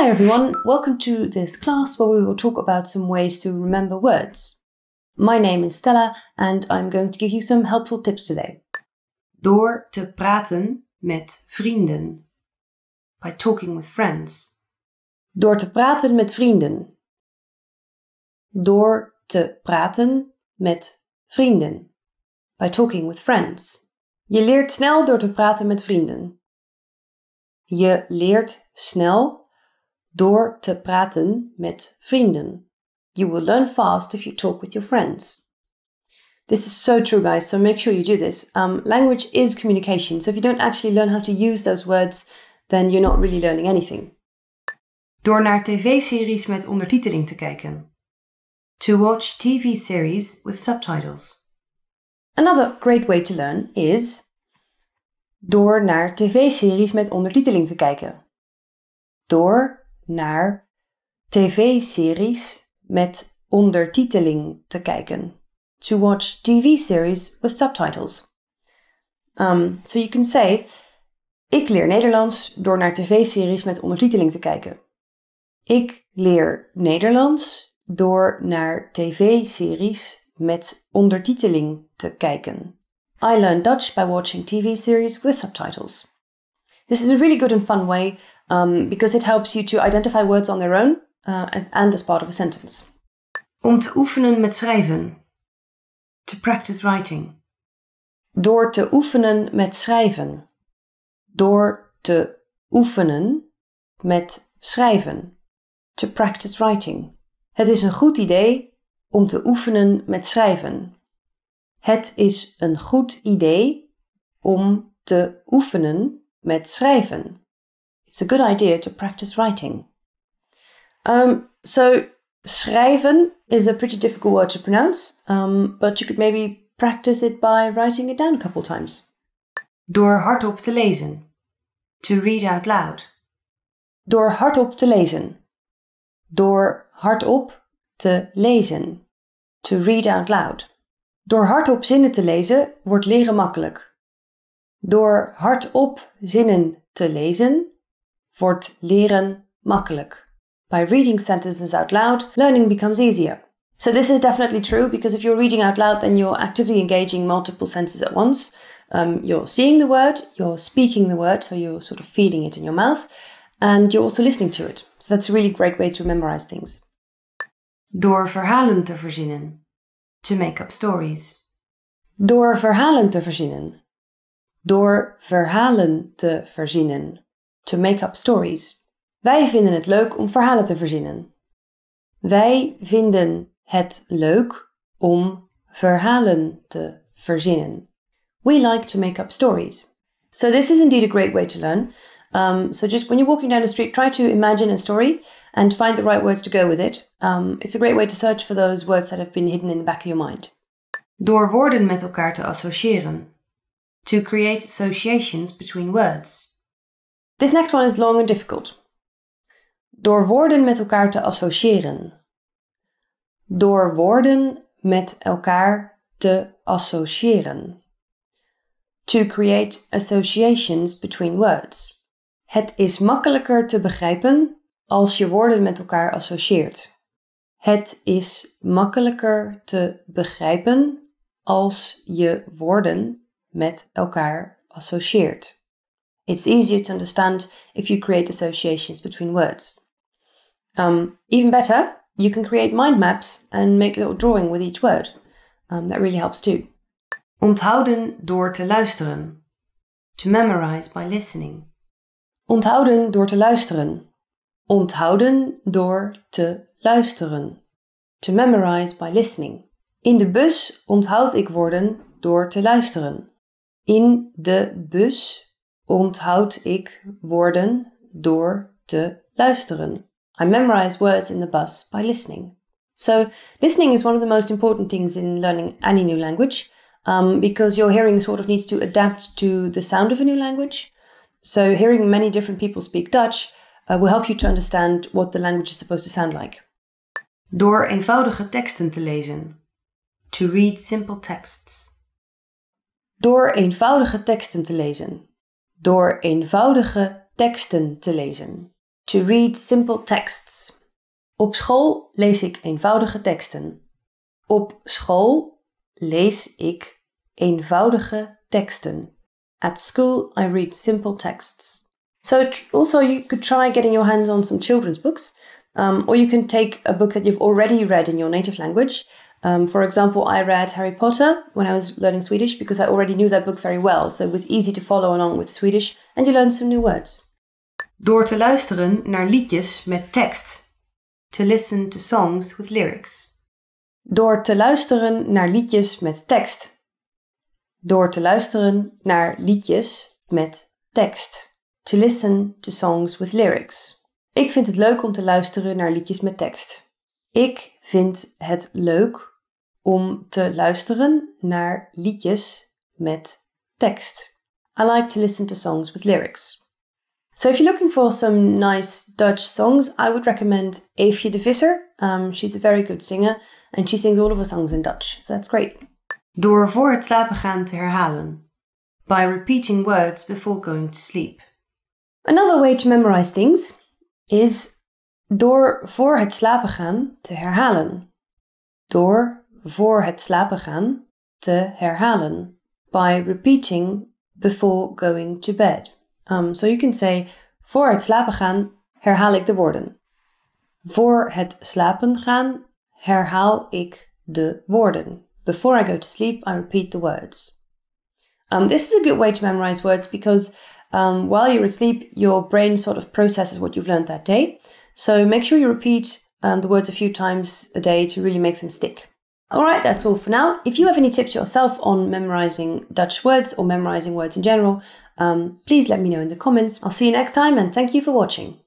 Hi everyone, welcome to this class where we will talk about some ways to remember words. My name is Stella and I'm going to give you some helpful tips today. Door te praten met vrienden. By talking with friends. Door te praten met vrienden. Door te praten met vrienden. By talking with friends. Je leert snel door te praten met vrienden. Je leert snel door te praten met vrienden. You will learn fast if you talk with your friends. This is so true, guys, so make sure you do this. Um, language is communication, so if you don't actually learn how to use those words, then you're not really learning anything. Door naar tv-series met ondertiteling te kijken. To watch TV series with subtitles. Another great way to learn is door naar tv-series met ondertiteling te kijken. Door naar tv-series met ondertiteling te kijken. To watch TV series with subtitles. Um, so you can say, ik leer Nederlands door naar tv-series met ondertiteling te kijken. Ik leer Nederlands door naar tv-series met ondertiteling te kijken. I learn Dutch by watching TV series with subtitles. This is a really good and fun way um, because it helps you to identify words on their own uh, and as part of a sentence. Om te oefenen met schrijven. To practice writing. Door te oefenen met schrijven. Door te oefenen met schrijven. To practice writing. Het is een goed idee om te oefenen met schrijven. Het is een goed idee om te oefenen met schrijven. It's a good idea to practice writing. Um, so, schrijven is a pretty difficult word to pronounce, um, but you could maybe practice it by writing it down a couple times. Door hardop te lezen. To read out loud. Door hardop te lezen. Door hardop te lezen. To read out loud. Door hardop zinnen te lezen wordt leren makkelijk. Door hardop zinnen te lezen wordt leren makkelijk. By reading sentences out loud, learning becomes easier. So this is definitely true because if you're reading out loud, then you're actively engaging multiple senses at once. Um, you're seeing the word, you're speaking the word, so you're sort of feeling it in your mouth, and you're also listening to it. So that's a really great way to memorize things. Door verhalen te verzinnen. To make up stories. Door verhalen te verzinnen. Door verhalen te verzinnen. To make up stories. Wij vinden het leuk om verhalen te verzinnen. Wij vinden het leuk om verhalen te verzinnen. We like to make up stories. So this is indeed a great way to learn. Um, so just when you're walking down the street, try to imagine a story and find the right words to go with it. Um, it's a great way to search for those words that have been hidden in the back of your mind. Door woorden met elkaar te associëren. To create associations between words. This next one is long and difficult. Door woorden met elkaar te associëren. Door woorden met elkaar te associëren. To create associations between words. Het is makkelijker te begrijpen als je woorden met elkaar associeert. Het is makkelijker te begrijpen als je woorden met elkaar associeert. It's easier to understand if you create associations between words. Um, even better, you can create mind maps and make a little drawing with each word. Um, that really helps too. Onthouden door te luisteren. To memorize by listening. Onthouden door te luisteren. Onthouden door te luisteren. To memorize by listening. In de bus onthoud ik woorden door te luisteren. In de bus onthoud ik woorden door te luisteren. I memorize words in the bus by listening. So, listening is one of the most important things in learning any new language um, because your hearing sort of needs to adapt to the sound of a new language. So, hearing many different people speak Dutch uh, will help you to understand what the language is supposed to sound like. Door eenvoudige teksten te lezen. To read simple texts. Door eenvoudige teksten te lezen. Door eenvoudige teksten te lezen. To read simple texts. Op school lees ik eenvoudige teksten. Op school lees ik eenvoudige teksten. At school, I read simple texts. So, also, you could try getting your hands on some children's books, um, or you can take a book that you've already read in your native language. Um, for example, I read Harry Potter when I was learning Swedish because I already knew that book very well, so it was easy to follow along with Swedish and you learn some new words. Door te luisteren naar liedjes met tekst. To listen to songs with lyrics. Door te luisteren naar liedjes met tekst. Door te luisteren naar liedjes met tekst. To listen to songs with lyrics. Ik vind het leuk om te luisteren naar liedjes met tekst. Ik vind het leuk om te luisteren naar liedjes met tekst. I like to listen to songs with lyrics. So if you're looking for some nice Dutch songs, I would recommend Eefje de Visser. Um, she's a very good singer and she sings all of her songs in Dutch, so that's great. Door voor het slapen gaan te herhalen. By repeating words before going to sleep. Another way to memorize things is door voor het slapen gaan te herhalen. Door voor het slapen gaan te herhalen. By repeating before going to bed. Um, so you can say, voor het slapen gaan herhaal ik de woorden. Voor het slapen gaan herhaal ik de woorden. Before I go to sleep, I repeat the words. Um, this is a good way to memorize words because um, while you're asleep, your brain sort of processes what you've learned that day. So make sure you repeat um, the words a few times a day to really make them stick. All right, that's all for now. If you have any tips yourself on memorizing Dutch words or memorizing words in general, um, please let me know in the comments. I'll see you next time and thank you for watching.